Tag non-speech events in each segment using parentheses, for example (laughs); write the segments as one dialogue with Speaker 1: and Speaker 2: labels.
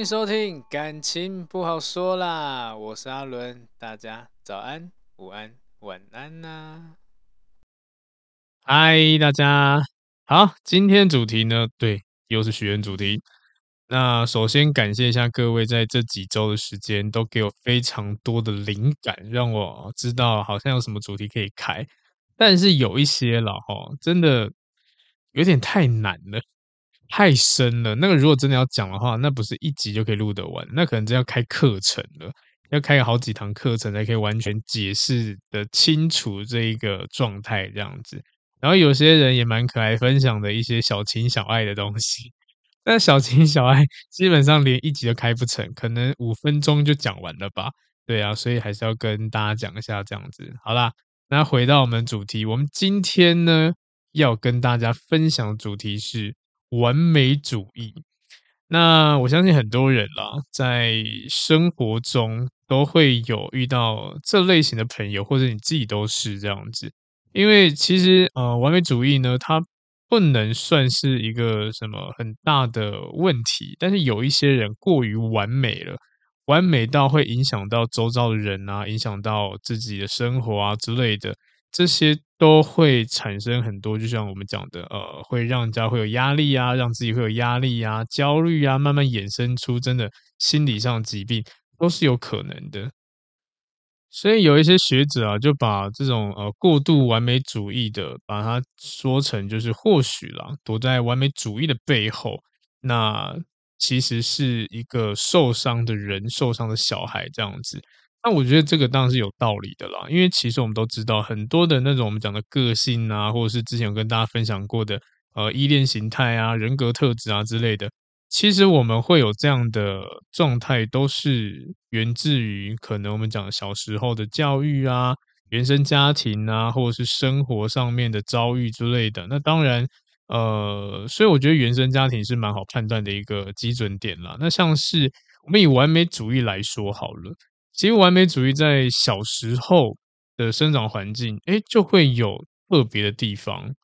Speaker 1: 迎收听，感情不好说啦，我是阿伦，大家早安、午安、晚安呐、嗨，大家好，今天主题呢，对，又是许愿主题。那首先感谢一下各位在这几周的时间都给我非常多的灵感，让我知道好像有什么主题可以开，但是有一些了哈，真的有点太难了。太深了，那个如果真的要讲的话，那不是一集就可以录得完，那可能真要开课程了，要开个好几堂课程才可以完全解释得清楚这一个状态这样子。然后有些人也蛮可爱，分享的一些小情小爱的东西，但小情小爱基本上连一集都开不成，可能五分钟就讲完了吧？对啊，所以还是要跟大家讲一下这样子。好啦，那回到我们主题，我们今天呢要跟大家分享的主题是。完美主义，那我相信很多人啦，在生活中都会有遇到这类型的朋友，或者你自己都是这样子。因为其实呃，完美主义呢，它不能算是一个什么很大的问题，但是有一些人过于完美了，完美到会影响到周遭的人啊，影响到自己的生活啊之类的。这些都会产生很多，就像我们讲的，呃，会让人家会有压力啊，让自己会有压力啊、焦虑啊，慢慢衍生出真的心理上疾病，都是有可能的。所以有一些学者啊，就把这种呃过度完美主义的，把它说成就是或许啦，躲在完美主义的背后，那其实是一个受伤的人，受伤的小孩这样子。那我觉得这个当然是有道理的啦，因为其实我们都知道很多的那种我们讲的个性啊，或者是之前有跟大家分享过的呃依恋形态啊、人格特质啊之类的，其实我们会有这样的状态，都是源自于可能我们讲小时候的教育啊、原生家庭啊，或者是生活上面的遭遇之类的。那当然，呃，所以我觉得原生家庭是蛮好判断的一个基准点啦。那像是我们以完美主义来说好了。其实完美主义在小时候的生长环境，诶，就会有特别的地方。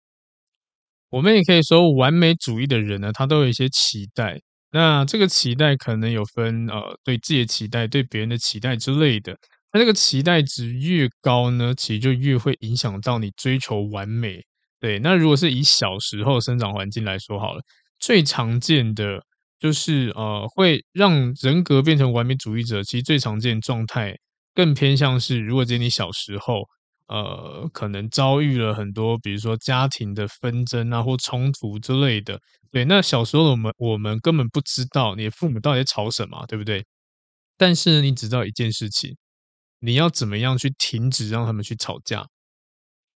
Speaker 1: 我们也可以说，完美主义的人呢，他都有一些期待。那这个期待可能有分，呃，对自己的期待，对别人的期待之类的。那这个期待值越高呢，其实就越会影响到你追求完美。对，那如果是以小时候生长环境来说好了，最常见的。就是呃，会让人格变成完美主义者。其实最常见状态更偏向是，如果在你小时候，呃，可能遭遇了很多，比如说家庭的纷争啊，或冲突之类的。对，那小时候我们，我们根本不知道你的父母到底在吵什么，对不对？但是你只知道一件事情，你要怎么样去停止让他们去吵架，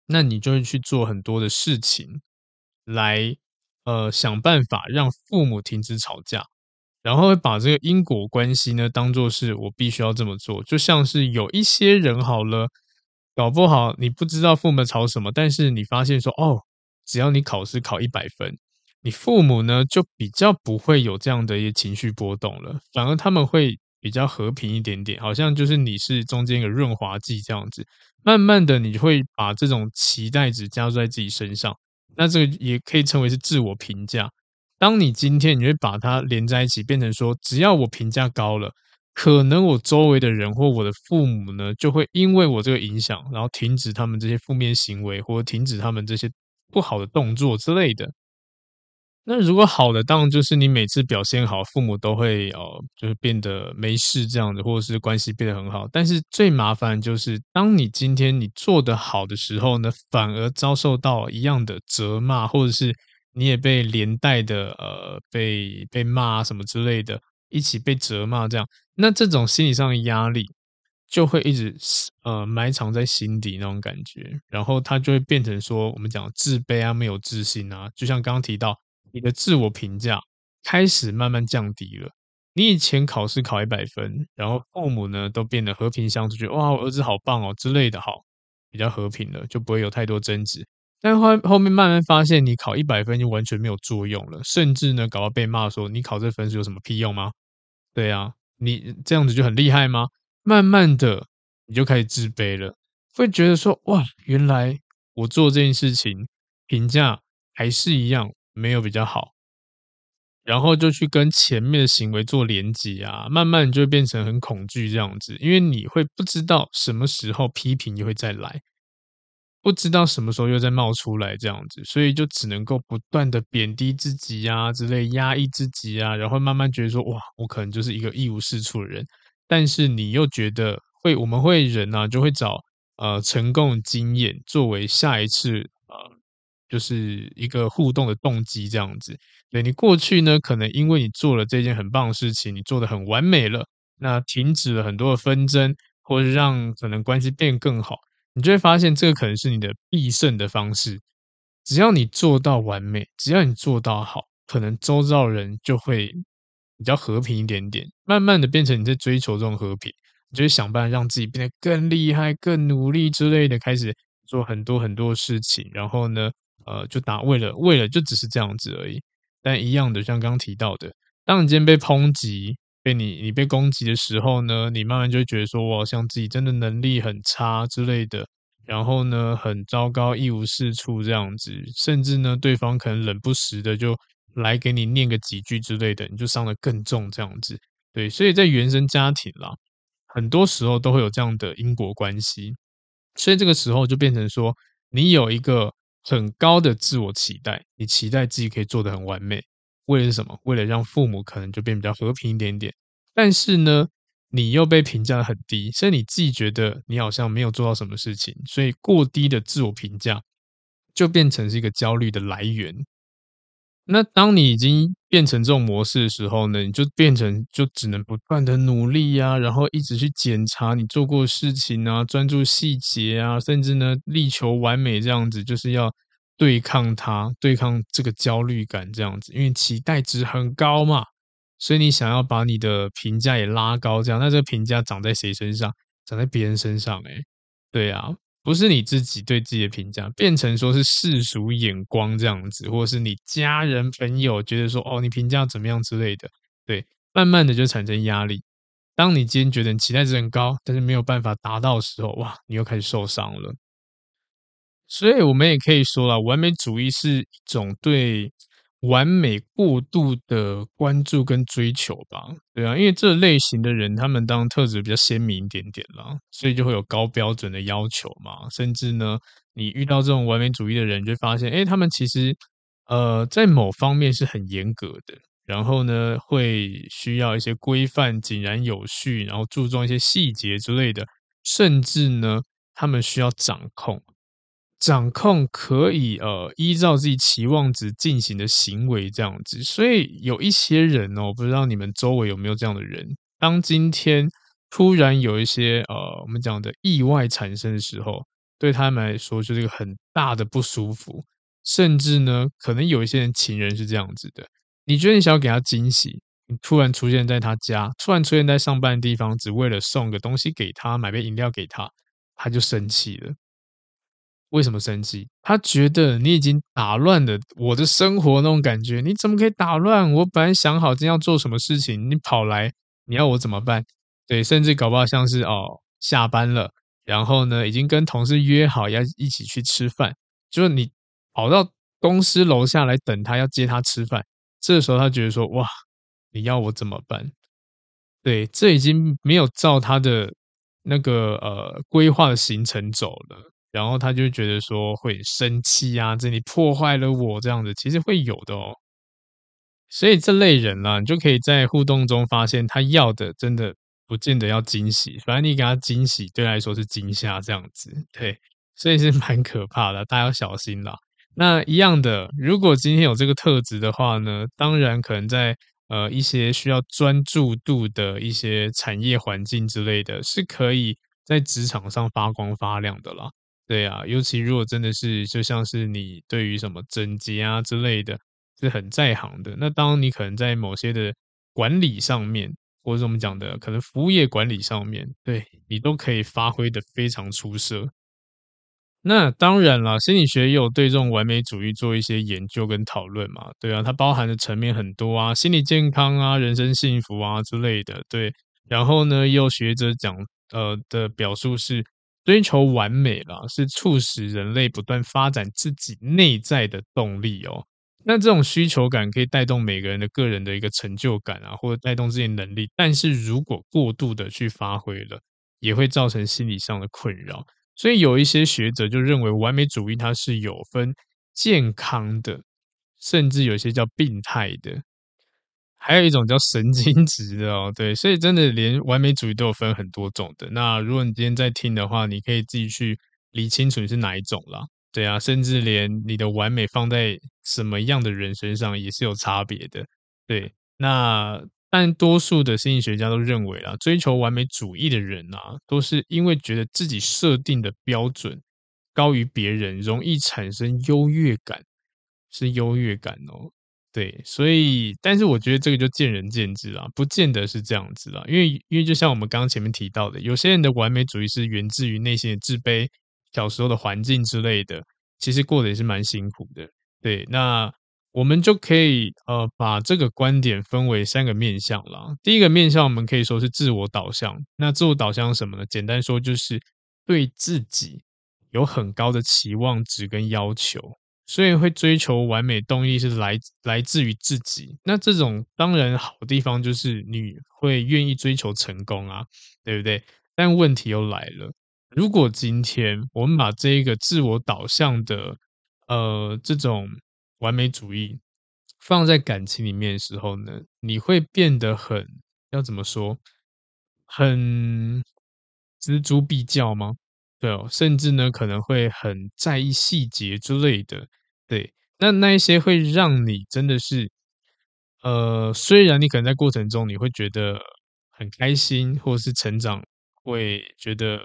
Speaker 1: 那你就会去做很多的事情来。呃，想办法让父母停止吵架，然后把这个因果关系呢当做是我必须要这么做。就像是有一些人好了，搞不好你不知道父母吵什么，但是你发现说哦，只要你考试考一百分，你父母呢就比较不会有这样的一些情绪波动了，反而他们会比较和平一点点，好像就是你是中间一个润滑剂这样子。慢慢的，你会把这种期待值加在自己身上。那这个也可以称为是自我评价。当你今天你会把它连在一起，变成说，只要我评价高了，可能我周围的人或我的父母呢，就会因为我这个影响，然后停止他们这些负面行为，或者停止他们这些不好的动作之类的。那如果好的，当然就是你每次表现好，父母都会哦，就是变得没事这样子，或者是关系变得很好。但是最麻烦就是，当你今天你做得好的时候呢，反而遭受到一样的责骂，或者是你也被连带的呃被被骂什么之类的，一起被责骂这样，那这种心理上的压力。就会一直呃埋藏在心底那种感觉，然后他就会变成说我们讲自卑啊，没有自信啊，就像刚刚提到你的自我评价开始慢慢降低了。你以前考试考一百分，然后父母呢都变得和平相处，觉得哇我儿子好棒哦之类的，好比较和平了，就不会有太多争执。但后后面慢慢发现，你考一百分就完全没有作用了，甚至呢搞到被骂说你考这分数有什么屁用吗？对啊，你这样子就很厉害吗？慢慢的，你就开始自卑了，会觉得说：“哇，原来我做这件事情评价还是一样，没有比较好。”然后就去跟前面的行为做连结啊，慢慢就变成很恐惧这样子，因为你会不知道什么时候批评又会再来，不知道什么时候又再冒出来这样子，所以就只能够不断的贬低自己啊之类，压抑自己啊，然后慢慢觉得说：“哇，我可能就是一个一无是处的人。”但是你又觉得会，我们会人呢、啊、就会找呃成功经验作为下一次就是一个互动的动机这样子。对，你过去呢，可能因为你做了这件很棒的事情，你做得很完美了，那停止了很多的纷争，或者让可能关系变更好，你就会发现这个可能是你的必胜的方式。只要你做到完美，只要你做到好，可能周遭人就会。比较和平一点点，慢慢的变成你在追求这种和平，你就会想办法让自己变得更厉害、更努力之类的，开始做很多很多事情。然后呢，呃，就打为了为了就只是这样子而已。但一样的，像刚刚提到的，当你今天被抨击、被你你被攻击的时候呢，你慢慢就会觉得说，我好像自己真的能力很差之类的，然后呢，很糟糕、一无是处这样子，甚至呢，对方可能冷不时的就。来给你念个几句之类的，你就伤得更重这样子。对，所以在原生家庭啦，很多时候都会有这样的因果关系。所以这个时候就变成说，你有一个很高的自我期待，你期待自己可以做得很完美，为了什么？为了让父母可能就变比较和平一点点。但是呢，你又被评价得很低，所以你自己觉得你好像没有做到什么事情，所以过低的自我评价就变成是一个焦虑的来源。那当你已经变成这种模式的时候呢，你就变成就只能不断的努力呀，然后一直去检查你做过的事情啊，专注细节啊，甚至呢力求完美这样子，就是要对抗它，对抗这个焦虑感这样子，因为期待值很高嘛，所以你想要把你的评价也拉高，这样，那这个评价长在谁身上？长在别人身上欸，对啊。不是你自己对自己的评价，变成说是世俗眼光这样子，或者是你家人朋友觉得说哦，你评价怎么样之类的，对，慢慢的就产生压力。当你今天觉得你期待值很高，但是没有办法达到的时候，哇，你又开始受伤了。所以我们也可以说啦，完美主义是一种对。完美过度的关注跟追求吧，对啊，因为这类型的人，他们当特质比较鲜明一点点啦，所以就会有高标准的要求嘛。甚至呢，你遇到这种完美主义的人，就发现，诶，他们其实呃，在某方面是很严格的，然后呢，会需要一些规范、井然有序，然后注重一些细节之类的，甚至呢，他们需要掌控。掌控可以呃依照自己期望值进行的行为这样子，所以有一些人哦，不知道你们周围有没有这样的人，当今天突然有一些呃我们讲的意外产生的时候，对他们来说就是一个很大的不舒服，甚至呢，可能有一些人情人是这样子的，你觉得你想要给他惊喜，你突然出现在他家，突然出现在上班的地方，只为了送个东西给他，买杯饮料给他，他就生气了。为什么生气？他觉得你已经打乱了我的生活那种感觉。你怎么可以打乱？我本来想好今天要做什么事情，你跑来，你要我怎么办？对，甚至搞不好像是哦，下班了，然后呢，已经跟同事约好要一起去吃饭，就是你跑到公司楼下来等他，要接他吃饭。这时候他觉得说：哇，你要我怎么办？对，这已经没有照他的那个呃规划的行程走了。然后他就觉得说会生气啊，这里破坏了我这样子，其实会有的哦。所以这类人啊，你就可以在互动中发现他要的真的不见得要惊喜，反正你给他惊喜，对他来说是惊吓这样子，对，所以是蛮可怕的，大家要小心啦。那一样的，如果今天有这个特质的话呢，当然可能在呃一些需要专注度的一些产业环境之类的，是可以在职场上发光发亮的啦。对啊，尤其如果真的是就像是你对于什么整洁啊之类的，是很在行的，那当你可能在某些的管理上面，或者我们讲的可能服务业管理上面，对你都可以发挥的非常出色。那当然了，心理学也有对这种完美主义做一些研究跟讨论嘛，对啊，它包含的层面很多啊，心理健康啊、人生幸福啊之类的，对。然后呢，也有学者讲，呃的表述是，追求完美啦，是促使人类不断发展自己内在的动力哦。那这种需求感可以带动每个人的个人的一个成就感啊，或者带动自己能力，但是如果过度的去发挥了，也会造成心理上的困扰。所以有一些学者就认为，完美主义它是有分健康的，甚至有些叫病态的，还有一种叫神经质的哦。对，所以真的连完美主义都有分很多种的。那如果你今天在听的话，你可以自己去理清楚你是哪一种啦。对啊，甚至连你的完美放在什么样的人身上也是有差别的。对，那。但多数的心理学家都认为啊，追求完美主义的人啊，都是因为觉得自己设定的标准高于别人，容易产生优越感，是优越感哦。对，所以，但是我觉得这个就见仁见智啊，不见得是这样子啊，因为，因为就像我们刚刚前面提到的，有些人的完美主义是源自于内心的自卑，小时候的环境之类的，其实过得也是蛮辛苦的。对，那。我们就可以呃把这个观点分为三个面向啦。第一个面向我们可以说是自我导向。那自我导向是什么呢？简单说就是对自己有很高的期望值跟要求，所以会追求完美，动力是来来自于自己。那这种当然好地方就是你会愿意追求成功啊，对不对？但问题又来了，如果今天我们把这一个自我导向的呃这种完美主义放在感情里面的时候呢，你会变得很，要怎么说，很锱铢必较吗？对哦，甚至呢可能会很在意细节之类的。对，那那一些会让你真的是，呃，虽然你可能在过程中你会觉得很开心，或是成长会觉得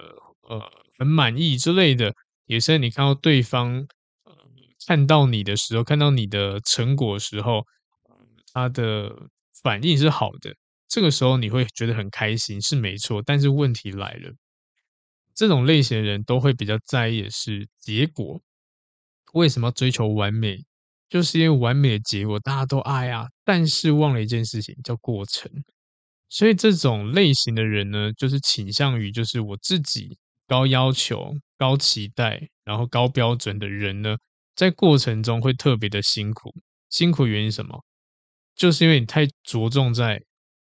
Speaker 1: 呃很满意之类的，也是你看到对方。看到你的时候，看到你的成果的时候，他的反应是好的，这个时候你会觉得很开心，是没错。但是问题来了，这种类型的人都会比较在意的是结果。为什么要追求完美？就是因为完美的结果大家都爱啊，但是忘了一件事情，叫过程。所以这种类型的人呢，就是倾向于就是我自己高要求、高期待，然后高标准的人呢。在过程中会特别的辛苦，辛苦原因什么？就是因为你太着重在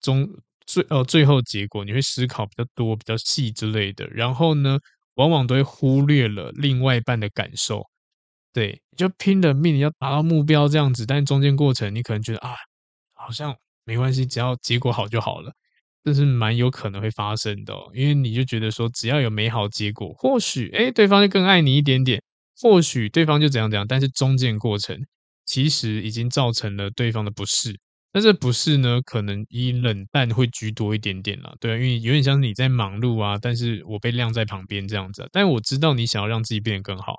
Speaker 1: 中最呃最后结果，你会思考比较多、比较细之类的，然后呢，往往都会忽略了另外一半的感受。对，就拼了命要达到目标这样子，但中间过程你可能觉得啊，好像没关系，只要结果好就好了，这是蛮有可能会发生的，因为你就觉得说只要有美好结果，或许诶对方就更爱你一点点。或许对方就怎样怎样，但是中间过程其实已经造成了对方的不适。那这不适呢，可能以冷淡会居多一点点啦。对啊，因为有点像是你在忙碌啊，但是我被晾在旁边这样子。但我知道你想要让自己变得更好，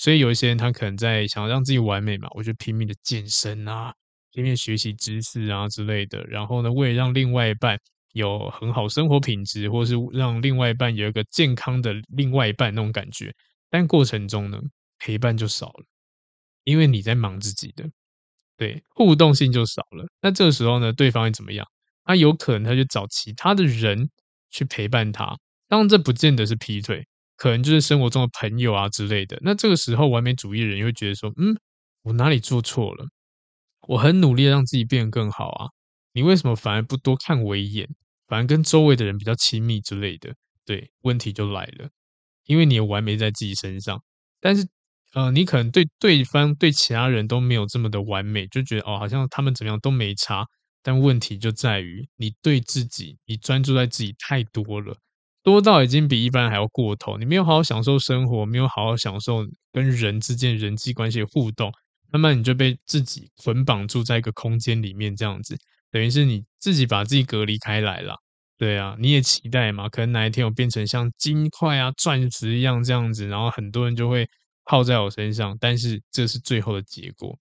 Speaker 1: 所以有一些人他可能在想要让自己完美嘛，我就拼命的健身啊，拼命学习知识啊之类的。然后呢，为了让另外一半有很好生活品质，或是让另外一半有一个健康的另外一半那种感觉。但过程中呢，陪伴就少了，因为你在忙自己的，对，互动性就少了。那这个时候呢，对方会怎么样？他有可能他就找其他的人去陪伴他。当然，这不见得是劈腿，可能就是生活中的朋友啊之类的。那这个时候，完美主义的人又会觉得说：“嗯，我哪里做错了？我很努力让自己变得更好啊，你为什么反而不多看我一眼，反而跟周围的人比较亲密之类的？”对，问题就来了。因为你的完美在自己身上，但是呃，你可能对对方对其他人都没有这么的完美，就觉得哦，好像他们怎么样都没差。但问题就在于你对自己，你专注在自己太多了，多到已经比一般人还要过头。你没有好好享受生活，没有好好享受跟人之间人际关系的互动，慢慢你就被自己捆绑住在一个空间里面，这样子，等于是你自己把自己隔离开来了。对啊，你也期待嘛？可能哪一天我变成像金块啊、钻石一样这样子，然后很多人就会靠在我身上。但是这是最后的结果，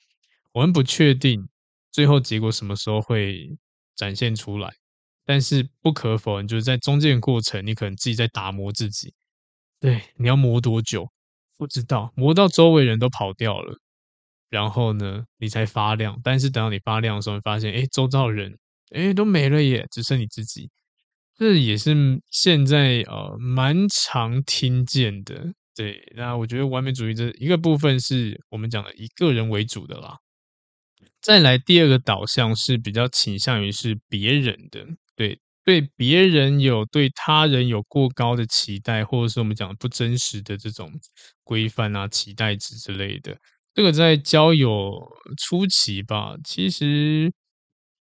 Speaker 1: 我们不确定最后结果什么时候会展现出来。但是不可否认，就是在中间过程，你可能自己在打磨自己。对，你要磨多久？不知道，磨到周围人都跑掉了，然后呢，你才发亮。但是等到你发亮的时候，你发现，哎，周遭人，哎，都没了耶，只剩你自己。这也是现在呃蛮常听见的，对。那我觉得完美主义这一个部分是我们讲的以个人为主的啦。再来第二个导向是比较倾向于是别人的，对，对别人有对他人有过高的期待，或者是我们讲的不真实的这种规范啊、期待值之类的。这个在交友初期吧，其实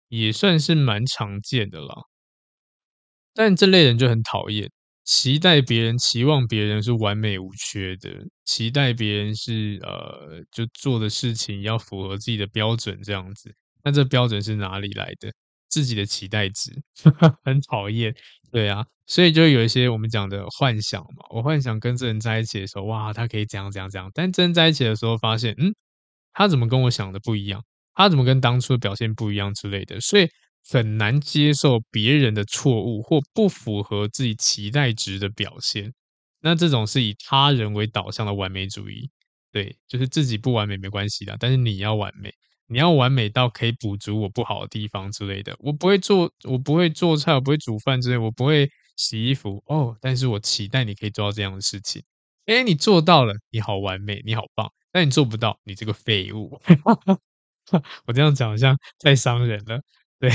Speaker 1: 也算是蛮常见的啦。但这类人就很讨厌，期待别人、期望别人是完美无缺的，期待别人是呃，就做的事情要符合自己的标准这样子。那这标准是哪里来的？自己的期待值，(laughs) 很讨厌。对啊，所以就有一些我们讲的幻想嘛。我幻想跟这人在一起的时候，哇，他可以怎样怎样怎样。但真在一起的时候，发现，嗯，他怎么跟我想的不一样？他怎么跟当初的表现不一样之类的？所以。很难接受别人的错误或不符合自己期待值的表现，那这种是以他人为导向的完美主义。对，就是自己不完美没关系的，但是你要完美，你要完美到可以补足我不好的地方之类的。我不会做，我不会做菜，我不会煮饭之类，我不会洗衣服哦，但是我期待你可以做到这样的事情。诶，你做到了，你好完美，你好棒，但你做不到，你这个废物。(laughs) 我这样讲好像太伤人了，对。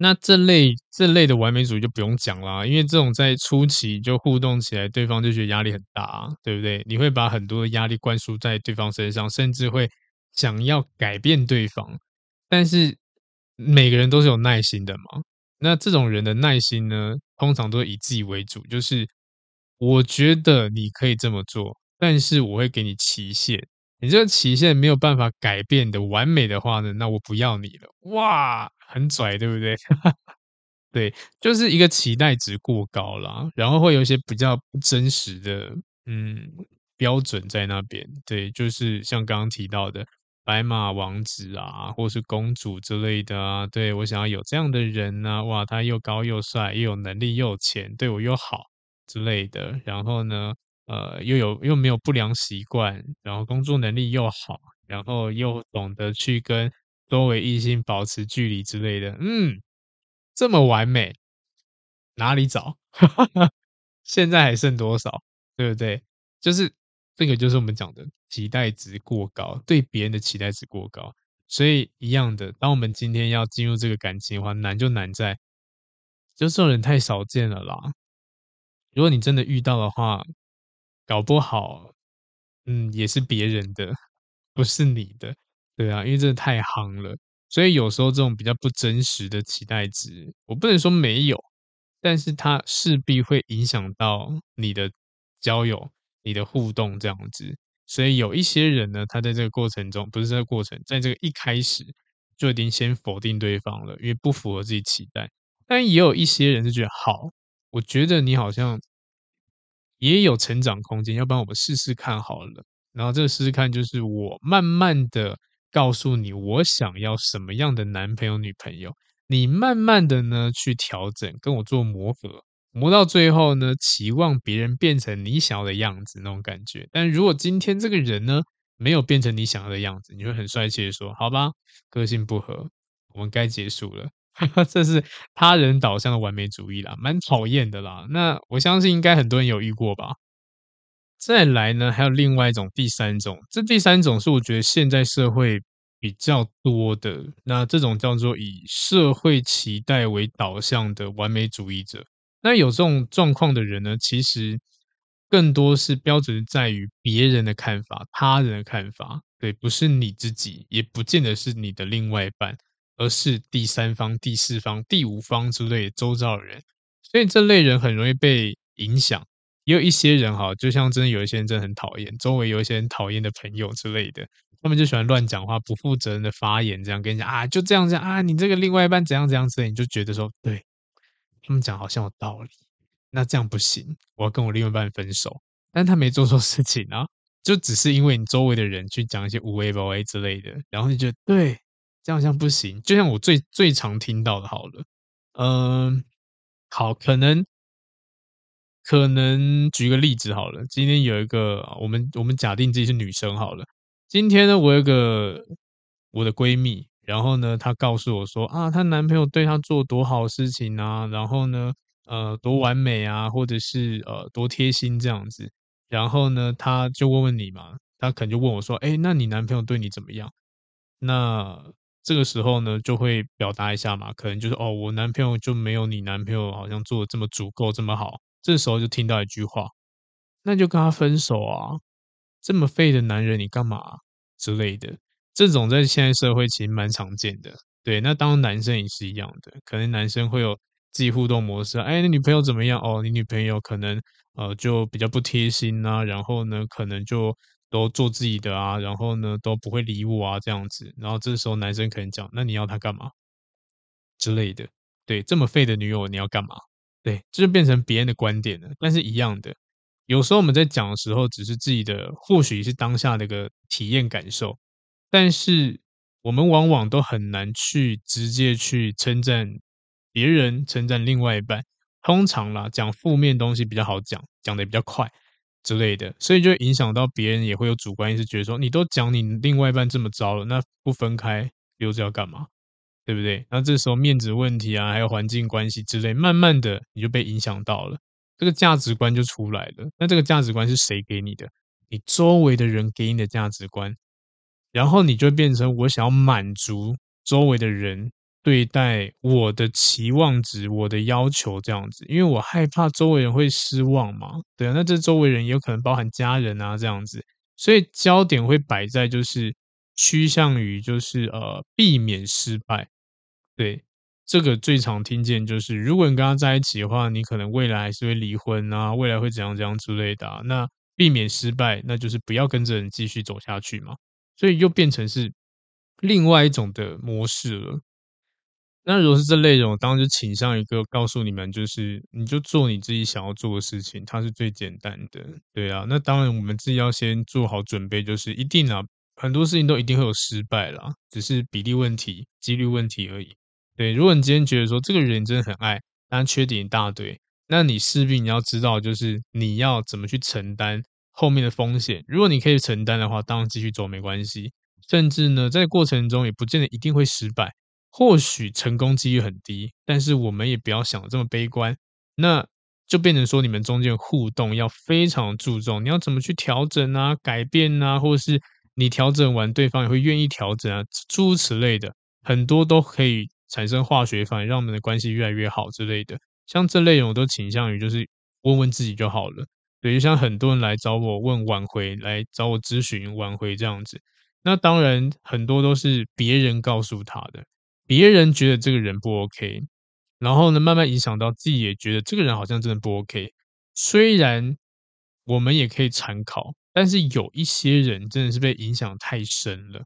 Speaker 1: 那这类这类的完美主义就不用讲啦，因为这种在初期就互动起来，对方就觉得压力很大，对不对？你会把很多的压力灌输在对方身上，甚至会想要改变对方。但是每个人都是有耐心的嘛，那这种人的耐心呢，通常都以自己为主，就是我觉得你可以这么做，但是我会给你期限。你这个期限没有办法改变的完美的话呢，那我不要你了。哇，很拽，对不对？(laughs) 对，就是一个期待值过高啦，然后会有一些比较不真实的嗯标准在那边。对，就是像刚刚提到的白马王子啊，或是公主之类的啊。对，我想要有这样的人呢，哇，他又高又帅，又有能力又有钱，对我又好之类的。然后呢，呃，又有又没有不良习惯，然后工作能力又好，然后又懂得去跟周围异性保持距离之类的，嗯，这么完美，哪里找？(laughs) 现在还剩多少？对不对？就是这个，就是我们讲的期待值过高，对别人的期待值过高，所以一样的，当我们今天要进入这个感情的话，难就难在，就这种人太少见了啦。如果你真的遇到的话，搞不好，嗯，也是别人的，不是你的，对啊，因为真的太夯了，所以有时候这种比较不真实的期待值，我不能说没有，但是它势必会影响到你的交友、你的互动这样子。所以有一些人呢，他在这个过程中，不是这个过程，在这个一开始就已经先否定对方了，因为不符合自己期待。但也有一些人是觉得好，我觉得你好像。也有成长空间，要不然我们试试看好了。然后这个试试看就是我慢慢的告诉你，我想要什么样的男朋友女朋友，你慢慢的呢去调整，跟我做磨合，磨到最后呢，期望别人变成你想要的样子那种感觉。但如果今天这个人呢没有变成你想要的样子，你会很帅气的说：“好吧，个性不合，我们该结束了。(laughs) ”这是他人导向的完美主义啦，蛮讨厌的啦。那我相信应该很多人有遇过吧。再来呢，还有另外一种，第三种，这第三种是我觉得现在社会比较多的。那这种叫做以社会期待为导向的完美主义者。那有这种状况的人呢，其实更多是标准在于别人的看法、他人的看法，对，不是你自己，也不见得是你的另外一半，而是第三方、第四方、第五方之类周遭的人，所以这类人很容易被影响。也有一些人哈，就像真的有一些人真的很讨厌，周围有一些很讨厌的朋友之类的，他们就喜欢乱讲话、不负责任的发言，这样跟你讲啊，就这样这样啊，你这个另外一半怎样怎样之类，你就觉得说，对，他们讲好像有道理，那这样不行，我要跟我另外一半分手。但他没做错事情啊，就只是因为你周围的人去讲一些无为不为之类的，然后你觉得对，这样好像不行。就像我最最常听到的，好了，嗯，好，可能。可能举个例子好了，今天有一个我们我们假定自己是女生好了。今天呢，我有个我的闺蜜，然后呢，她告诉我说啊，她男朋友对她做多好事情啊，然后呢，呃，多完美啊，或者是呃多贴心这样子。然后呢，她就问问你嘛，她可能就问我说，哎，那你男朋友对你怎么样？那这个时候呢，就会表达一下嘛，可能就是哦，我男朋友就没有你男朋友好像做的这么足够，这么好。这时候就听到一句话，那就跟他分手啊！这么废的男人，你干嘛？之类的。这种在现在社会其实蛮常见的。对，那当男生也是一样的，可能男生会有自己互动模式。哎，你女朋友怎么样？哦，你女朋友可能呃就比较不贴心啊，然后呢，可能就都做自己的啊，然后呢都不会理我啊这样子。然后这时候男生可能讲，那你要他干嘛？之类的。对，这么废的女友你要干嘛？对，这就变成别人的观点了。但是一样的，有时候我们在讲的时候，只是自己的，或许是当下的一个体验感受，但是我们往往都很难去直接去称赞别人，称赞另外一半。通常啦，讲负面东西比较好讲，讲得比较快之类的，所以就影响到别人，也会有主观意识，觉得说你都讲你另外一半这么糟了，那不分开留着要干嘛？对不对？那这时候面子问题啊，还有环境关系之类，慢慢的你就被影响到了，这个价值观就出来了。那这个价值观是谁给你的？你周围的人给你的价值观，然后你就变成我想要满足周围的人对待我的期望值、我的要求这样子，因为我害怕周围人会失望嘛。对啊，那这周围人也有可能包含家人啊这样子，所以焦点会摆在就是趋向于就是呃避免失败。对，这个最常听见就是，如果你跟他在一起的话，你可能未来还是会离婚啊，未来会怎样怎样之类的。那避免失败，那就是不要跟着人继续走下去嘛。所以又变成是另外一种的模式了。那如果是这类人，我当然就倾向一个告诉你们，就是你就做你自己想要做的事情，它是最简单的。对啊，那当然我们自己要先做好准备，就是一定啊，很多事情都一定会有失败啦，只是比例问题、几率问题而已。对，如果你今天觉得说这个人真的很爱，但缺点一大堆，那你势必你要知道，就是你要怎么去承担后面的风险。如果你可以承担的话，当然继续走没关系。甚至呢，在过程中也不见得一定会失败，或许成功几率很低。但是我们也不要想这么悲观，那就变成说你们中间互动要非常注重，你要怎么去调整啊、改变啊，或者是你调整完，对方也会愿意调整啊，诸如此类的，很多都可以。产生化学反应，让我们的关系越来越好之类的，像这类我都倾向于就是问问自己就好了。对，就像很多人来找我问挽回，来找我咨询挽回这样子，那当然很多都是别人告诉他的，别人觉得这个人不 OK，然后呢，慢慢影响到自己也觉得这个人好像真的不 OK。虽然我们也可以参考，但是有一些人真的是被影响太深了。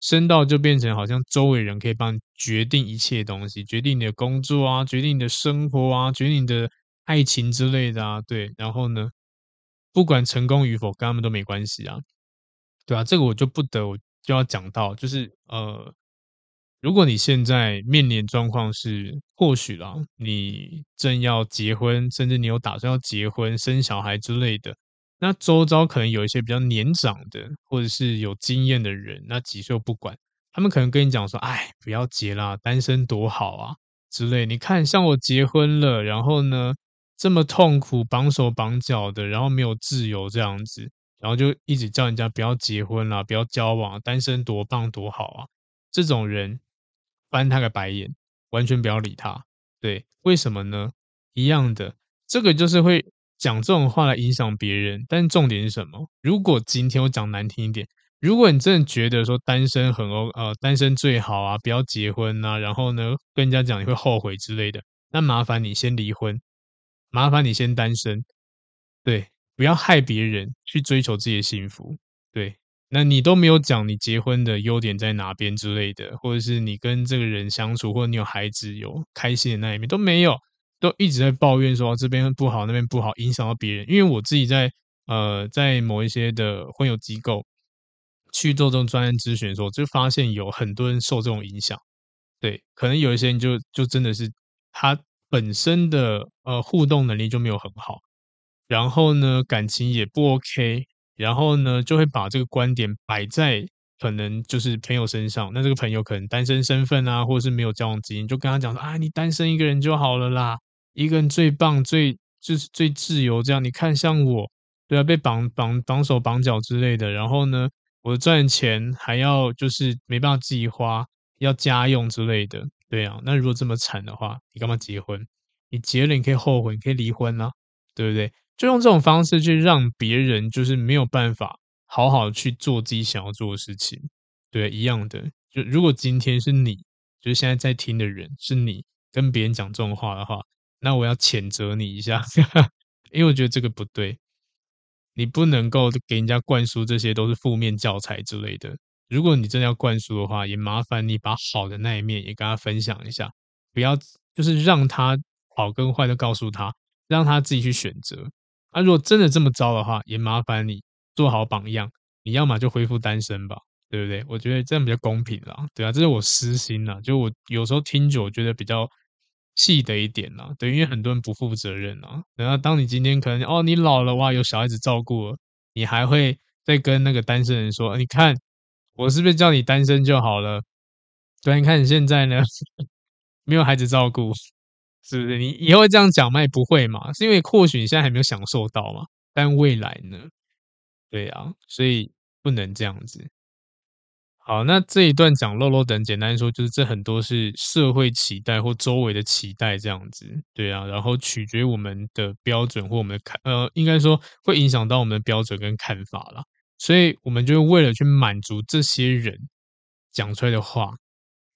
Speaker 1: 深到就变成好像周围人可以帮你决定一切东西，决定你的工作啊，决定你的生活啊，决定你的爱情之类的啊，对。然后呢，不管成功与否，跟他们都没关系啊，对啊，这个我就不得，我就要讲到，就是呃，如果你现在面临状况是，或许啦，你正要结婚，甚至你有打算要结婚、生小孩之类的。那周遭可能有一些比较年长的，或者是有经验的人，那几岁不管，他们可能跟你讲说：“哎，不要结啦，单身多好啊之类。”你看，像我结婚了，然后呢，这么痛苦，绑手绑脚的，然后没有自由这样子，然后就一直叫人家不要结婚啦，不要交往，单身多棒多好啊！这种人翻他个白眼，完全不要理他。对，为什么呢？一样的，这个就是会。讲这种话来影响别人，但重点是什么？如果今天我讲难听一点，如果你真的觉得说单身很呃单身最好啊，不要结婚啊，然后呢跟人家讲你会后悔之类的，那麻烦你先离婚，麻烦你先单身，对，不要害别人去追求自己的幸福，对，那你都没有讲你结婚的优点在哪边之类的，或者是你跟这个人相处，或者你有孩子有开心的那一面都没有。都一直在抱怨说这边不好，那边不好，影响到别人。因为我自己在呃在某一些的婚友机构去做这种专业咨询的时候，就发现有很多人受这种影响。对，可能有一些人就就真的是他本身的呃互动能力就没有很好，然后呢感情也不 OK，然后呢就会把这个观点摆在可能就是朋友身上。那这个朋友可能单身身份啊，或者是没有交往经验，就跟他讲说啊，你单身一个人就好了啦。一个人最棒，最就是最自由，这样你看像我，对啊，被绑绑绑手绑脚之类的，然后呢，我赚钱还要就是没办法自己花，要家用之类的，对啊，那如果这么惨的话，你干嘛结婚？你结了你可以后悔，你可以离婚啊，对不对？就用这种方式去让别人就是没有办法好好去做自己想要做的事情，对，一样的。就如果今天是你，就是现在在听的人是你跟别人讲这种话的话。那我要谴责你一下，(laughs) 因为我觉得这个不对，你不能够给人家灌输这些都是负面教材之类的。如果你真的要灌输的话，也麻烦你把好的那一面也跟他分享一下，不要就是让他好跟坏都告诉他，让他自己去选择。啊，如果真的这么糟的话，也麻烦你做好榜样，你要么就恢复单身吧，对不对？我觉得这样比较公平啦，对啊，这是我私心啦，就我有时候听久，我觉得比较。细的一点啦，对，因为很多人不负责任啊。然后当你今天可能哦，你老了哇，有小孩子照顾了，你还会再跟那个单身人说，你看我是不是叫你单身就好了？对，你看你现在呢，(laughs) 没有孩子照顾，是不是？你以后这样讲吗？也不会嘛，是因为或许你现在还没有享受到嘛，但未来呢？对啊，所以不能这样子。好，那这一段讲漏漏等，简单说就是这很多是社会期待或周围的期待这样子，对啊，然后取决于我们的标准或我们的看，呃，应该说会影响到我们的标准跟看法啦，所以我们就为了去满足这些人讲出来的话，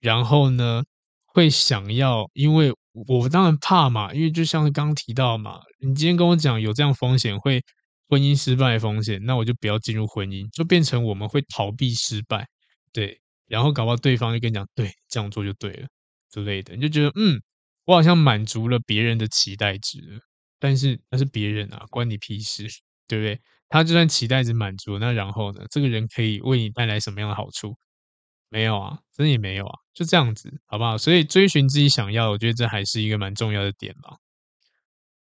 Speaker 1: 然后呢，会想要，因为我当然怕嘛，因为就像刚刚提到嘛，你今天跟我讲有这样风险会婚姻失败的风险，那我就不要进入婚姻，就变成我们会逃避失败。对，然后搞不好对方就跟你讲，对，这样做就对了之类的，你就觉得，嗯，我好像满足了别人的期待值，但是那是别人啊，关你屁事，对不对？他就算期待值满足，那然后呢？这个人可以为你带来什么样的好处？没有啊，真的也没有啊，就这样子，好不好？所以追寻自己想要，我觉得这还是一个蛮重要的点吧。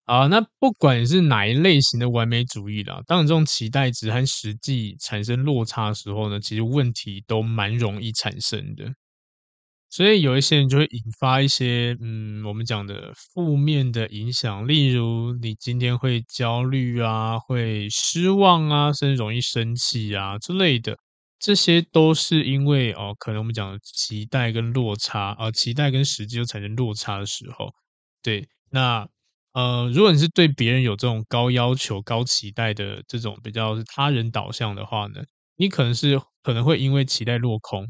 Speaker 1: 啊，那不管是哪一类型的完美主义啦，当你这种期待值和实际产生落差的时候呢，其实问题都蛮容易产生的。所以有一些人就会引发一些，嗯，我们讲的负面的影响，例如你今天会焦虑啊，会失望啊，甚至容易生气啊之类的，这些都是因为哦，可能我们讲的期待跟落差啊，期待跟实际就产生落差的时候，对，那。呃，如果你是对别人有这种高要求、高期待的这种比较他人导向的话呢，你可能是可能会因为期待落空，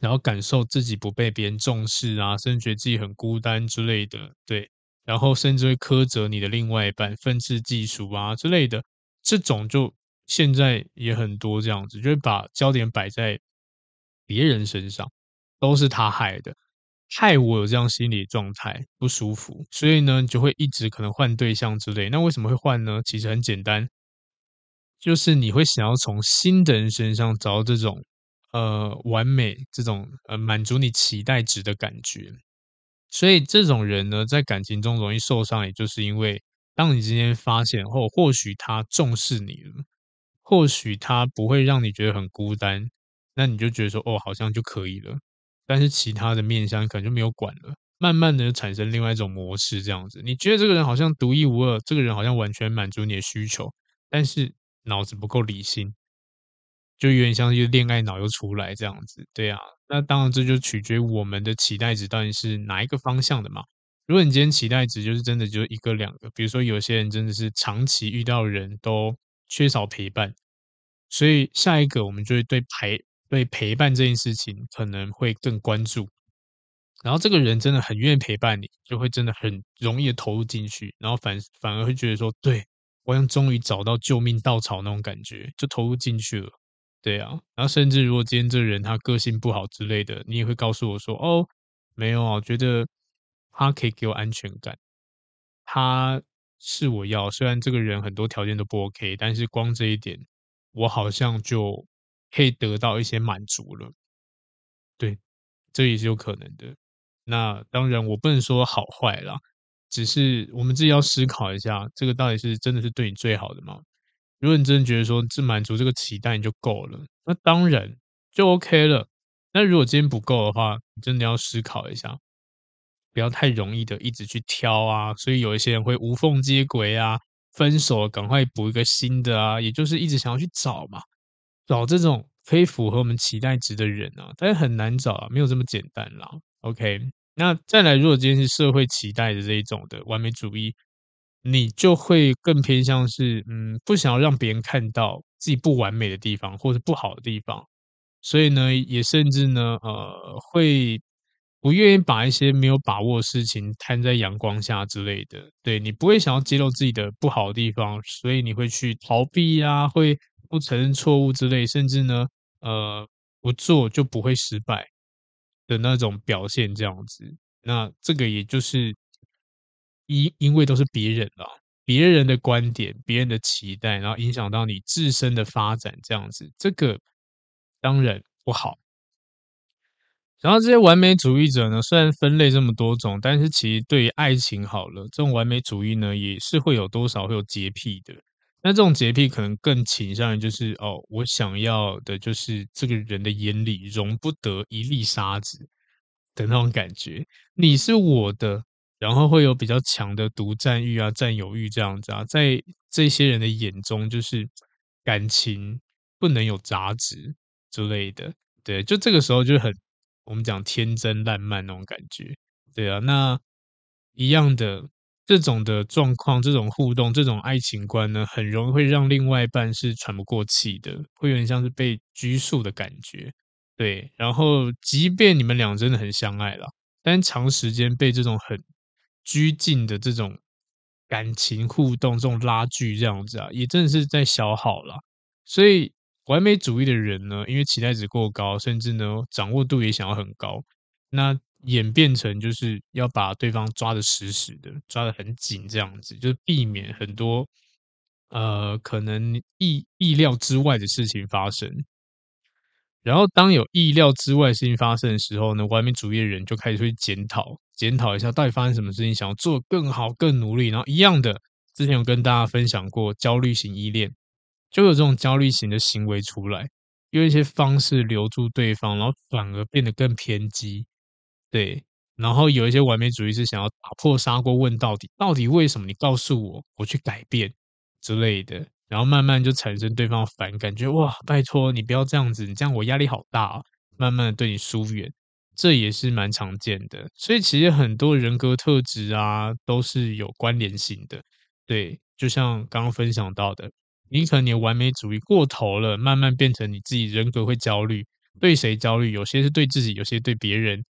Speaker 1: 然后感受自己不被别人重视啊，甚至觉得自己很孤单之类的，对，然后甚至会苛责你的另外一半，愤世嫉俗啊之类的，这种就现在也很多这样子，就会把焦点摆在别人身上，都是他害的。害我有这样心理状态不舒服，所以呢，就会一直可能换对象之类。那为什么会换呢？其实很简单，就是你会想要从新的人身上找到这种呃完美、这种呃满足你期待值的感觉。所以这种人呢，在感情中容易受伤，也就是因为当你今天发现后，或许他重视你了，或许他不会让你觉得很孤单，那你就觉得说哦，好像就可以了。但是其他的面向可能就没有管了，慢慢的产生另外一种模式，这样子，你觉得这个人好像独一无二，这个人好像完全满足你的需求，但是脑子不够理性，就有点像是恋爱脑又出来这样子，对啊，那当然这就取决我们的期待值到底是哪一个方向的嘛。如果你今天期待值就是真的就一个两个，比如说有些人真的是长期遇到人都缺少陪伴，所以下一个我们就会对陪对陪伴这件事情可能会更关注。然后这个人真的很愿意陪伴你，就会真的很容易的投入进去，然后反反而会觉得说，对，我好像终于找到救命稻草那种感觉，就投入进去了。对啊，然后甚至如果今天这个人他个性不好之类的，你也会告诉我说，哦，没有啊，我觉得他可以给我安全感，他是我要，虽然这个人很多条件都不 OK，但是光这一点，我好像就可以得到一些满足了。对，这也是有可能的。那当然，我不能说好坏啦，只是我们自己要思考一下，这个到底是真的是对你最好的吗？如果你真的觉得说只满足这个期待你就够了，那当然就 OK 了。那如果今天不够的话，你真的要思考一下，不要太容易的一直去挑啊。所以有一些人会无缝接轨啊，分手赶快补一个新的啊，也就是一直想要去找嘛，找这种可以符合我们期待值的人啊，但是很难找啊，没有这么简单啦。OK，那再来，如果今天是社会期待的这一种的完美主义，你就会更偏向是，嗯，不想要让别人看到自己不完美的地方或者不好的地方，所以呢，也甚至呢，呃，会不愿意把一些没有把握的事情摊在阳光下之类的。对，你不会想要揭露自己的不好的地方，所以你会去逃避呀，会不承认错误之类，甚至呢，呃，不做就不会失败。的那种表现，这样子，那这个也就是因因为都是别人啦，别人的观点、别人的期待，然后影响到你自身的发展，这样子，这个当然不好。然后这些完美主义者呢，虽然分类这么多种，但是其实对于爱情好了，这种完美主义呢，也是会有多少会有洁癖的。那这种洁癖可能更倾向于就是哦，我想要的就是这个人的眼里容不得一粒沙子的那种感觉。你是我的，然后会有比较强的独占欲啊、占有欲这样子啊，在这些人的眼中，就是感情不能有杂质之类的。对，就这个时候就很我们讲天真烂漫那种感觉。对啊，那一样的。这种的状况，这种互动，这种爱情观呢，很容易会让另外一半是喘不过气的，会有点像是被拘束的感觉。对，然后即便你们俩真的很相爱了，但长时间被这种很拘禁的这种感情互动、这种拉锯这样子啊，也真的是在消耗了。所以完美主义的人呢，因为期待值过高，甚至呢掌握度也想要很高，那。演变成就是要把对方抓得死死的，抓得很紧，这样子就是避免很多呃可能意意料之外的事情发生。然后当有意料之外的事情发生的时候呢，完美主义的人就开始会检讨，检讨一下到底发生什么事情，想要做更好、更努力。然后一样的，之前有跟大家分享过焦虑型依恋，就有这种焦虑型的行为出来，用一些方式留住对方，然后反而变得更偏激。对，然后有一些完美主义是想要打破砂锅问到底，到底为什么？你告诉我，我去改变之类的，然后慢慢就产生对方的反感，觉得哇，拜托你不要这样子，你这样我压力好大啊，慢慢的对你疏远，这也是蛮常见的。所以其实很多人格特质啊，都是有关联性的。对，就像刚刚分享到的，你可能你完美主义过头了，慢慢变成你自己人格会焦虑，对谁焦虑？有些是对自己，有些对别人。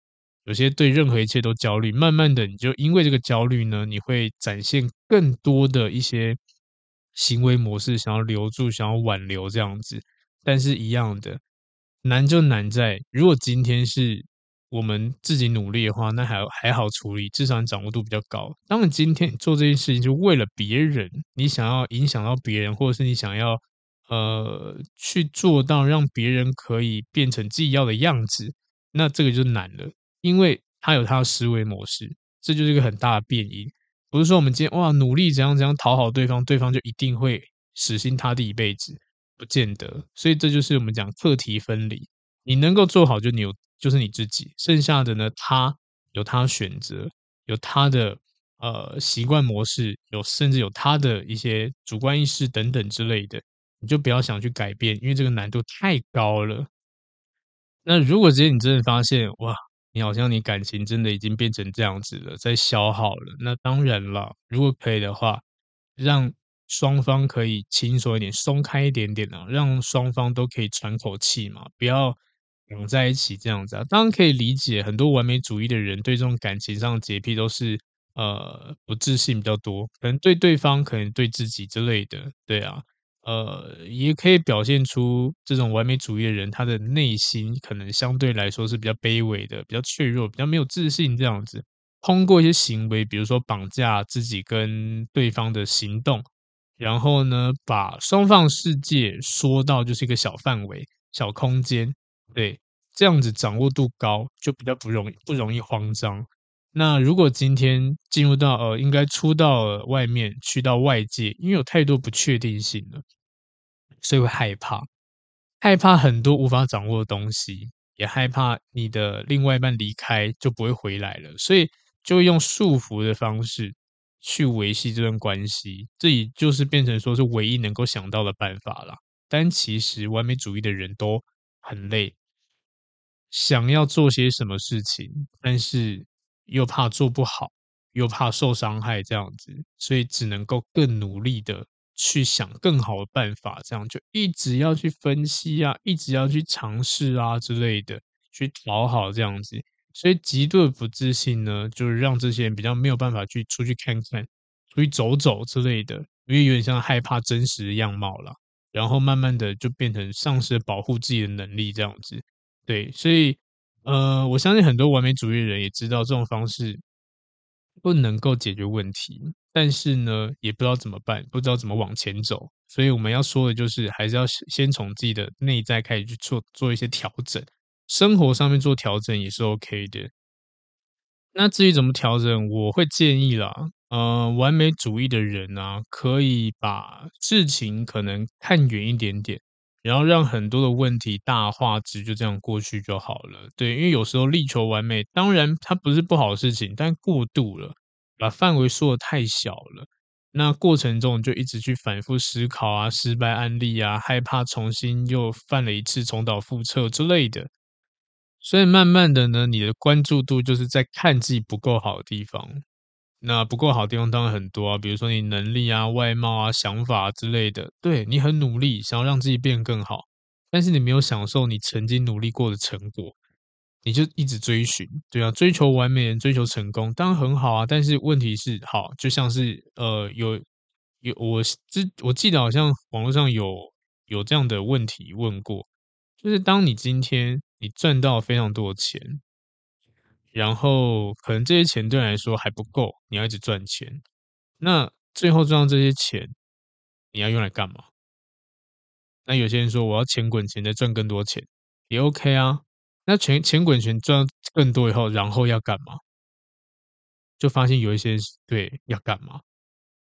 Speaker 1: 有些对任何一切都焦虑，慢慢的你就因为这个焦虑呢，你会展现更多的一些行为模式，想要留住，想要挽留这样子。但是一样的难就难在，如果今天是我们自己努力的话，那还还好处理，至少掌握度比较高。当你今天做这件事情就为了别人，你想要影响到别人，或者是你想要呃去做到让别人可以变成自己要的样子，那这个就难了。因为他有他的思维模式，这就是一个很大的变因。不是说我们今天哇努力怎样怎样讨好对方，对方就一定会死心塌地一辈子，不见得。所以这就是我们讲课题分离。你能够做好就你有就是你自己，剩下的呢，他有他选择，有他的呃习惯模式，有甚至有他的一些主观意识等等之类的，你就不要想去改变，因为这个难度太高了。那如果今天你真的发现哇。你好像你感情真的已经变成这样子了，在消耗了。那当然了，如果可以的话，让双方可以轻松一点，松开一点点啊，让双方都可以喘口气嘛，不要绑在一起这样子啊。当然可以理解，很多完美主义的人对这种感情上的洁癖都是呃不自信比较多，可能对对方，可能对自己之类的，对啊。呃，也可以表现出这种完美主义的人，他的内心可能相对来说是比较卑微的、比较脆弱、比较没有自信这样子。通过一些行为，比如说绑架自己跟对方的行动，然后呢，把双方世界缩到就是一个小范围、小空间，对，这样子掌握度高，就比较不容易不容易慌张。那如果今天进入到呃，应该出到外面，去到外界，因为有太多不确定性了，所以会害怕，害怕很多无法掌握的东西，也害怕你的另外一半离开就不会回来了，所以就用束缚的方式去维系这段关系，这也就是变成说是唯一能够想到的办法了。但其实完美主义的人都很累，想要做些什么事情，但是。又怕做不好，又怕受伤害，这样子，所以只能够更努力的去想更好的办法，这样就一直要去分析啊，一直要去尝试啊之类的，去讨好这样子，所以极度的不自信呢，就是让这些人比较没有办法去出去看看，出去走走之类的，因为有点像害怕真实的样貌了，然后慢慢的就变成丧失保护自己的能力这样子，对，所以。呃，我相信很多完美主义人也知道这种方式不能够解决问题，但是呢，也不知道怎么办，不知道怎么往前走。所以我们要说的就是，还是要先从自己的内在开始去做做一些调整，生活上面做调整也是 OK 的。那至于怎么调整，我会建议啦，呃，完美主义的人啊，可以把事情可能看远一点点。然后让很多的问题大画质就这样过去就好了，对，因为有时候力求完美，当然它不是不好的事情，但过度了，把范围缩得太小了，那过程中就一直去反复思考啊，失败案例啊，害怕重新又犯了一次重蹈覆辙之类的，所以慢慢的呢，你的关注度就是在看自己不够好的地方。那不够好的地方当然很多啊，比如说你能力啊、外貌啊、想法之类的。对，你很努力，想要让自己变更好，但是你没有享受你曾经努力过的成果，你就一直追寻，对啊，追求完美人，追求成功，当然很好啊。但是问题是，好，就像是呃，有有我之我记得好像网络上有有这样的问题问过，就是当你今天你赚到非常多的钱。然后可能这些钱对你来说还不够，你要一直赚钱。那最后赚到这些钱，你要用来干嘛？那有些人说我要钱滚钱，再赚更多钱，也 OK 啊。那钱钱滚钱赚更多以后，然后要干嘛？就发现有一些对要干嘛？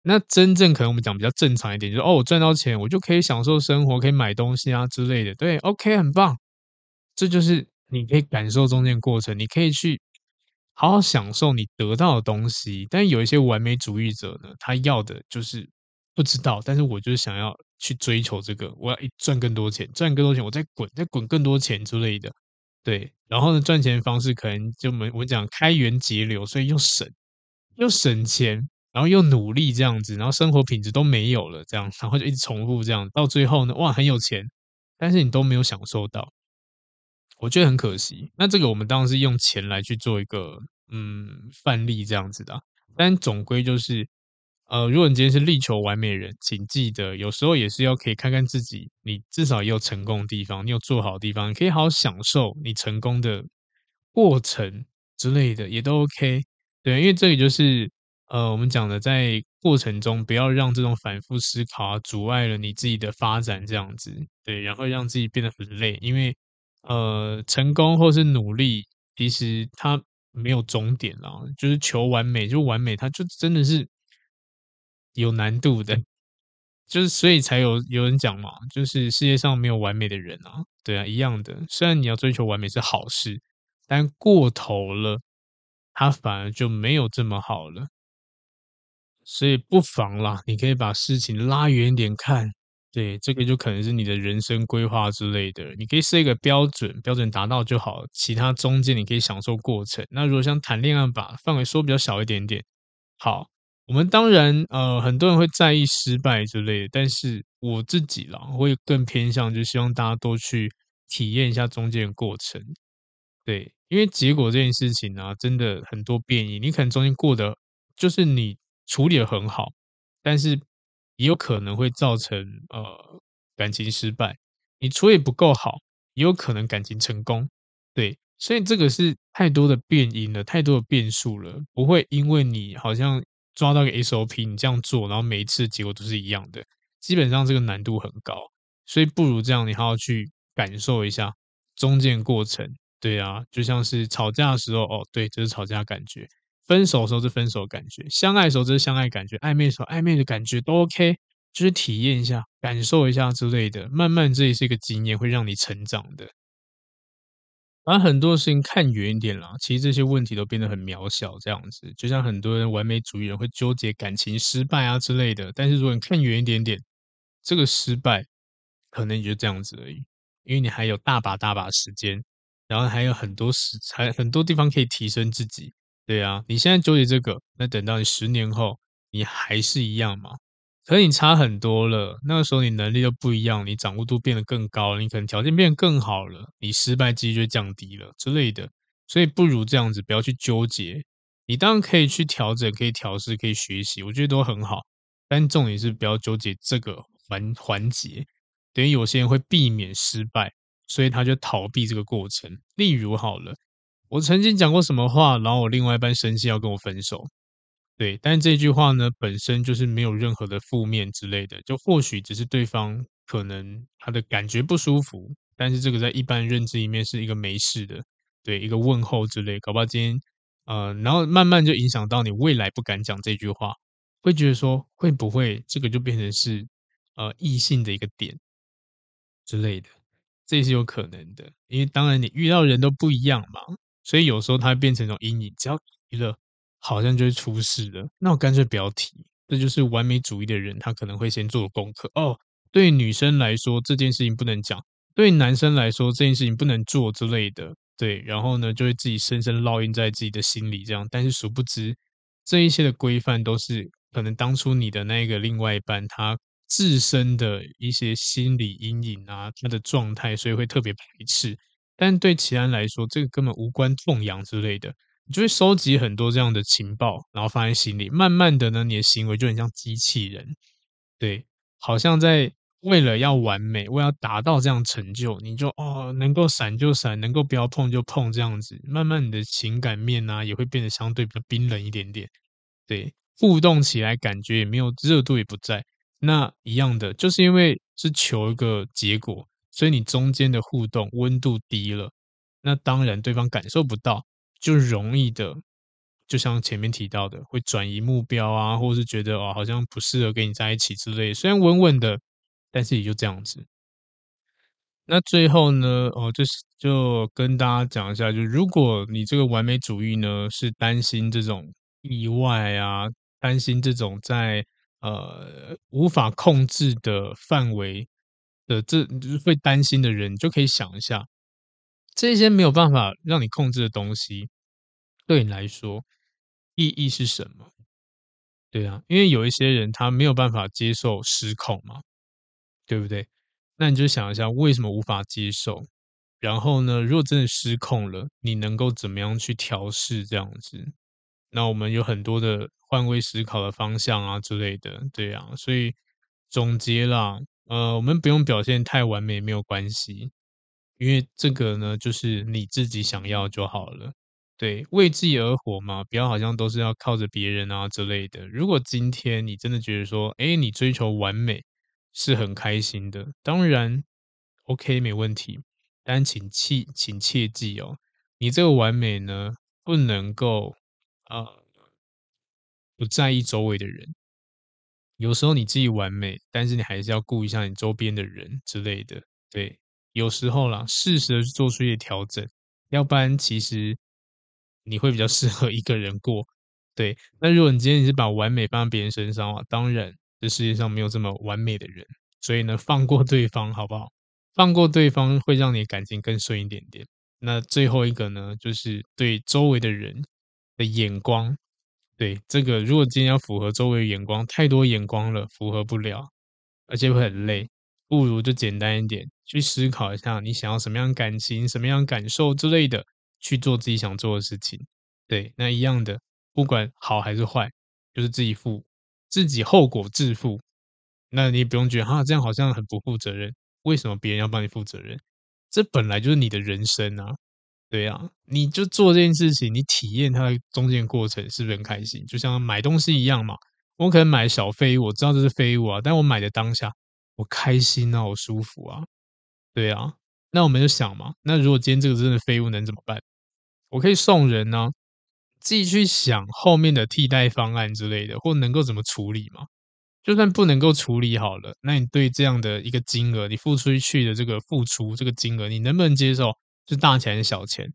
Speaker 1: 那真正可能我们讲比较正常一点，就是哦，我赚到钱，我就可以享受生活，可以买东西啊之类的。对，OK，很棒。这就是你可以感受中间过程，你可以去。好好享受你得到的东西，但有一些完美主义者呢，他要的就是不知道，但是我就是想要去追求这个，我要赚更多钱，赚更多钱，我再滚，再滚更多钱之类的，对。然后呢，赚钱方式可能就我们我讲开源节流，所以又省又省钱，然后又努力这样子，然后生活品质都没有了，这样，然后就一直重复这样，到最后呢，哇，很有钱，但是你都没有享受到。我觉得很可惜。那这个我们当然是用钱来去做一个嗯范例这样子的，但总归就是，呃，如果你今天是力求完美人，请记得有时候也是要可以看看自己，你至少也有成功的地方，你有做好的地方，你可以好好享受你成功的过程之类的，也都 OK。对，因为这里就是呃我们讲的，在过程中不要让这种反复思考啊阻碍了你自己的发展这样子，对，然后让自己变得很累，因为。呃，成功或是努力，其实它没有终点啦，就是求完美，就完美，它就真的是有难度的，(laughs) 就是所以才有有人讲嘛，就是世界上没有完美的人啊，对啊，一样的。虽然你要追求完美是好事，但过头了，它反而就没有这么好了。所以不妨啦，你可以把事情拉远点看。对，这个就可能是你的人生规划之类的，你可以设一个标准，标准达到就好，其他中间你可以享受过程。那如果像谈恋爱吧，范围缩比较小一点点。好，我们当然呃，很多人会在意失败之类的，但是我自己啦，会更偏向，就希望大家都去体验一下中间的过程。对，因为结果这件事情呢、啊，真的很多变异。你可能中间过得就是你处理的很好，但是也有可能会造成呃感情失败。你处理不够好，也有可能感情成功。对，所以这个是太多的变因了，太多的变数了，不会因为你好像抓到个 SOP，你这样做，然后每一次结果都是一样的。基本上这个难度很高，所以不如这样，你还要去感受一下中间过程。对啊，就像是吵架的时候，哦，对，这是吵架的感觉；分手的时候是分手感觉；相爱的时候这是相爱感觉；暧昧的时候暧昧的感觉都 OK，就是体验一下、感受一下之类的。慢慢这也是一个经验，会让你成长的。把很多事情看远一点啦，其实这些问题都变得很渺小。这样子，就像很多人完美主义人会纠结感情失败啊之类的，但是如果你看远一点点，这个失败可能也就这样子而已，因为你还有大把大把时间。然后还有很多时，还很多地方可以提升自己，对啊，你现在纠结这个，那等到你十年后，你还是一样吗？可能你差很多了，那个时候你能力都不一样，你掌握度变得更高了，你可能条件变更好了，你失败几率就降低了之类的，所以不如这样子，不要去纠结。你当然可以去调整，可以调试，可以学习，我觉得都很好，但重点是不要纠结这个环环节，等于有些人会避免失败。所以他就逃避这个过程。例如，好了，我曾经讲过什么话，然后我另外一半生气要跟我分手，对，但这句话呢，本身就是没有任何的负面之类的，就或许只是对方可能他的感觉不舒服，但是这个在一般认知里面是一个没事的，对，一个问候之类，搞不好今天呃，然后慢慢就影响到你未来不敢讲这句话，会觉得说会不会这个就变成是呃异性的一个点之类的。这是有可能的，因为当然你遇到人都不一样嘛，所以有时候它会变成一种阴影。只要提了，好像就会出事了。那我干脆不要提。这就是完美主义的人，他可能会先做功课。哦，对女生来说这件事情不能讲，对男生来说这件事情不能做之类的。对，然后呢，就会自己深深烙印在自己的心里。这样，但是殊不知，这一些的规范都是可能当初你的那个另外一半他。自身的一些心理阴影啊，他的状态，所以会特别排斥。但对其他人来说，这个根本无关痛痒之类的，你就会收集很多这样的情报，然后放在心里。慢慢的呢，你的行为就很像机器人，对，好像在为了要完美，为了要达到这样成就，你就哦，能够闪就闪，能够不要碰就碰这样子。慢慢你的情感面啊，也会变得相对比较冰冷一点点，对，互动起来感觉也没有热度，也不在。那一样的，就是因为是求一个结果，所以你中间的互动温度低了，那当然对方感受不到，就容易的，就像前面提到的，会转移目标啊，或是觉得哦，好像不适合跟你在一起之类。虽然稳稳的，但是也就这样子。那最后呢，哦，就是就跟大家讲一下，就如果你这个完美主义呢，是担心这种意外啊，担心这种在。呃，无法控制的范围的这会担心的人，就可以想一下，这些没有办法让你控制的东西，对你来说意义是什么？对啊，因为有一些人他没有办法接受失控嘛，对不对？那你就想一下，为什么无法接受？然后呢，如果真的失控了，你能够怎么样去调试这样子？那我们有很多的换位思考的方向啊之类的，对啊，所以总结啦，呃，我们不用表现太完美，没有关系，因为这个呢，就是你自己想要就好了，对，为自己而活嘛，不要好像都是要靠着别人啊之类的。如果今天你真的觉得说，哎，你追求完美是很开心的，当然 OK 没问题，但请切请切记哦，你这个完美呢，不能够。啊、呃，不在意周围的人，有时候你自己完美，但是你还是要顾一下你周边的人之类的。对，有时候啦，适时的做出一些调整，要不然其实你会比较 (laughs) 适合一个人过。对，那如果你今天你是把完美放在别人身上啊，当然这世界上没有这么完美的人。所以呢，放过对方好不好？放过对方会让你感情更顺一点点。那最后一个呢，就是对周围的人的眼光，对这个，如果今天要符合周围眼光，太多眼光了，符合不了，而且会很累。不如就简单一点，去思考一下你想要什么样感情、什么样感受之类的，去做自己想做的事情。对，那一样的，不管好还是坏，就是自己负，自己后果自负。那你不用觉得哈，这样好像很不负责任。为什么别人要帮你负责任？这本来就是你的人生啊，对啊，你就做这件事情，你体验它的中间过程，是不是很开心？就像买东西一样嘛，我可能买小废物，我知道这是废物啊，但我买的当下。我开心啊，我舒服啊，对啊，那我们就想嘛，那如果今天这个真的废物能怎么办？我可以送人呢，自己去想后面的替代方案之类的，或能够怎么处理嘛。就算不能够处理好了，那你对这样的一个金额，你付出去的这个付出这个金额，你能不能接受？是大钱还是小钱？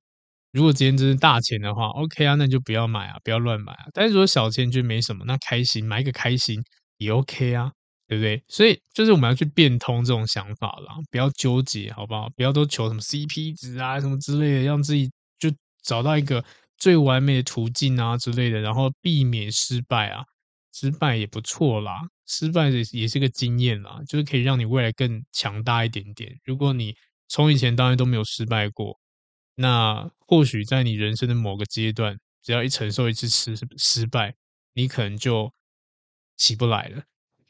Speaker 1: 如果今天真是大钱的话，OK 啊，那就不要买啊，不要乱买啊。但是如果小钱就没什么，那开心买一个开心也 OK 啊。对不对？所以就是我们要去变通这种想法啦，不要纠结，好不好？不要都求什么 CP 值啊，什么之类的，让自己就找到一个最完美的途径啊之类的，然后避免失败啊，失败也不错啦，失败也也是个经验啦，就是可以让你未来更强大一点点。如果你从以前到现在都没有失败过，那或许在你人生的某个阶段，只要一承受一次失失败，你可能就起不来了。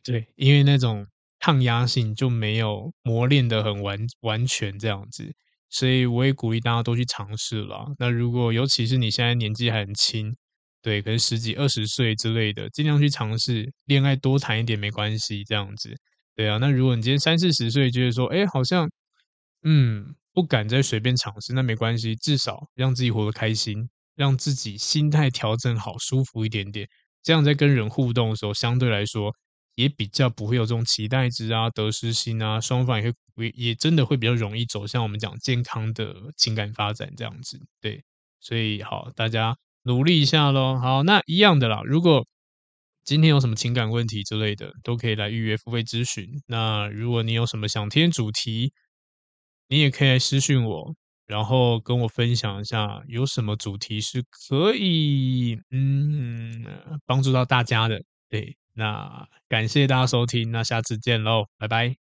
Speaker 1: 对，因为那种抗压性就没有磨练得很完完全这样子，所以我也鼓励大家都去尝试啦。那如果尤其是你现在年纪还很轻，对，可能十几二十岁之类的，尽量去尝试恋爱，多谈一点没关系，这样子。对啊，那如果你今天三四十岁，觉得说，哎，好像，嗯，不敢再随便尝试，那没关系，至少让自己活得开心，让自己心态调整好，舒服一点点，这样在跟人互动的时候，相对来说。也比较不会有这种期待值啊、得失心啊，双方也会也真的会比较容易走向我们讲健康的情感发展这样子，对，所以好，大家努力一下喽。好，那一样的啦，如果今天有什么情感问题之类的，都可以来预约付费咨询。那如果你有什么想听主题，你也可以来私讯我，然后跟我分享一下有什么主题是可以嗯帮助到大家的，对。那感谢大家收听，那下次见喽，拜拜。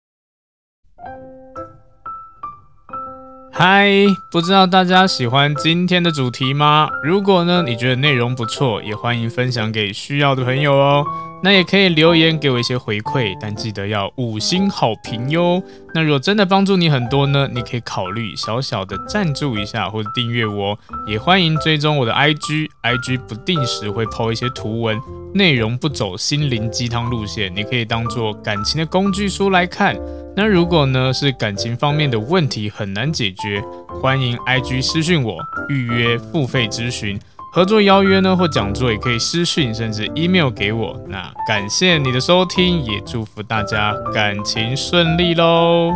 Speaker 1: 嗨，不知道大家喜欢今天的主题吗？如果呢，你觉得内容不错，也欢迎分享给需要的朋友哦。那也可以留言给我一些回馈，但记得要五星好评哟。那如果真的帮助你很多呢，你可以考虑小小的赞助一下或者订阅我，也欢迎追踪我的 IG，IG 不定时会抛一些图文，内容不走心灵鸡汤路线，你可以当做感情的工具书来看。那如果呢是感情方面的问题很难解决，欢迎 IG 私讯我预约付费咨询。合作邀约呢，或讲座也可以私讯，甚至 email 给我。那感谢你的收听，也祝福大家感情顺利喽。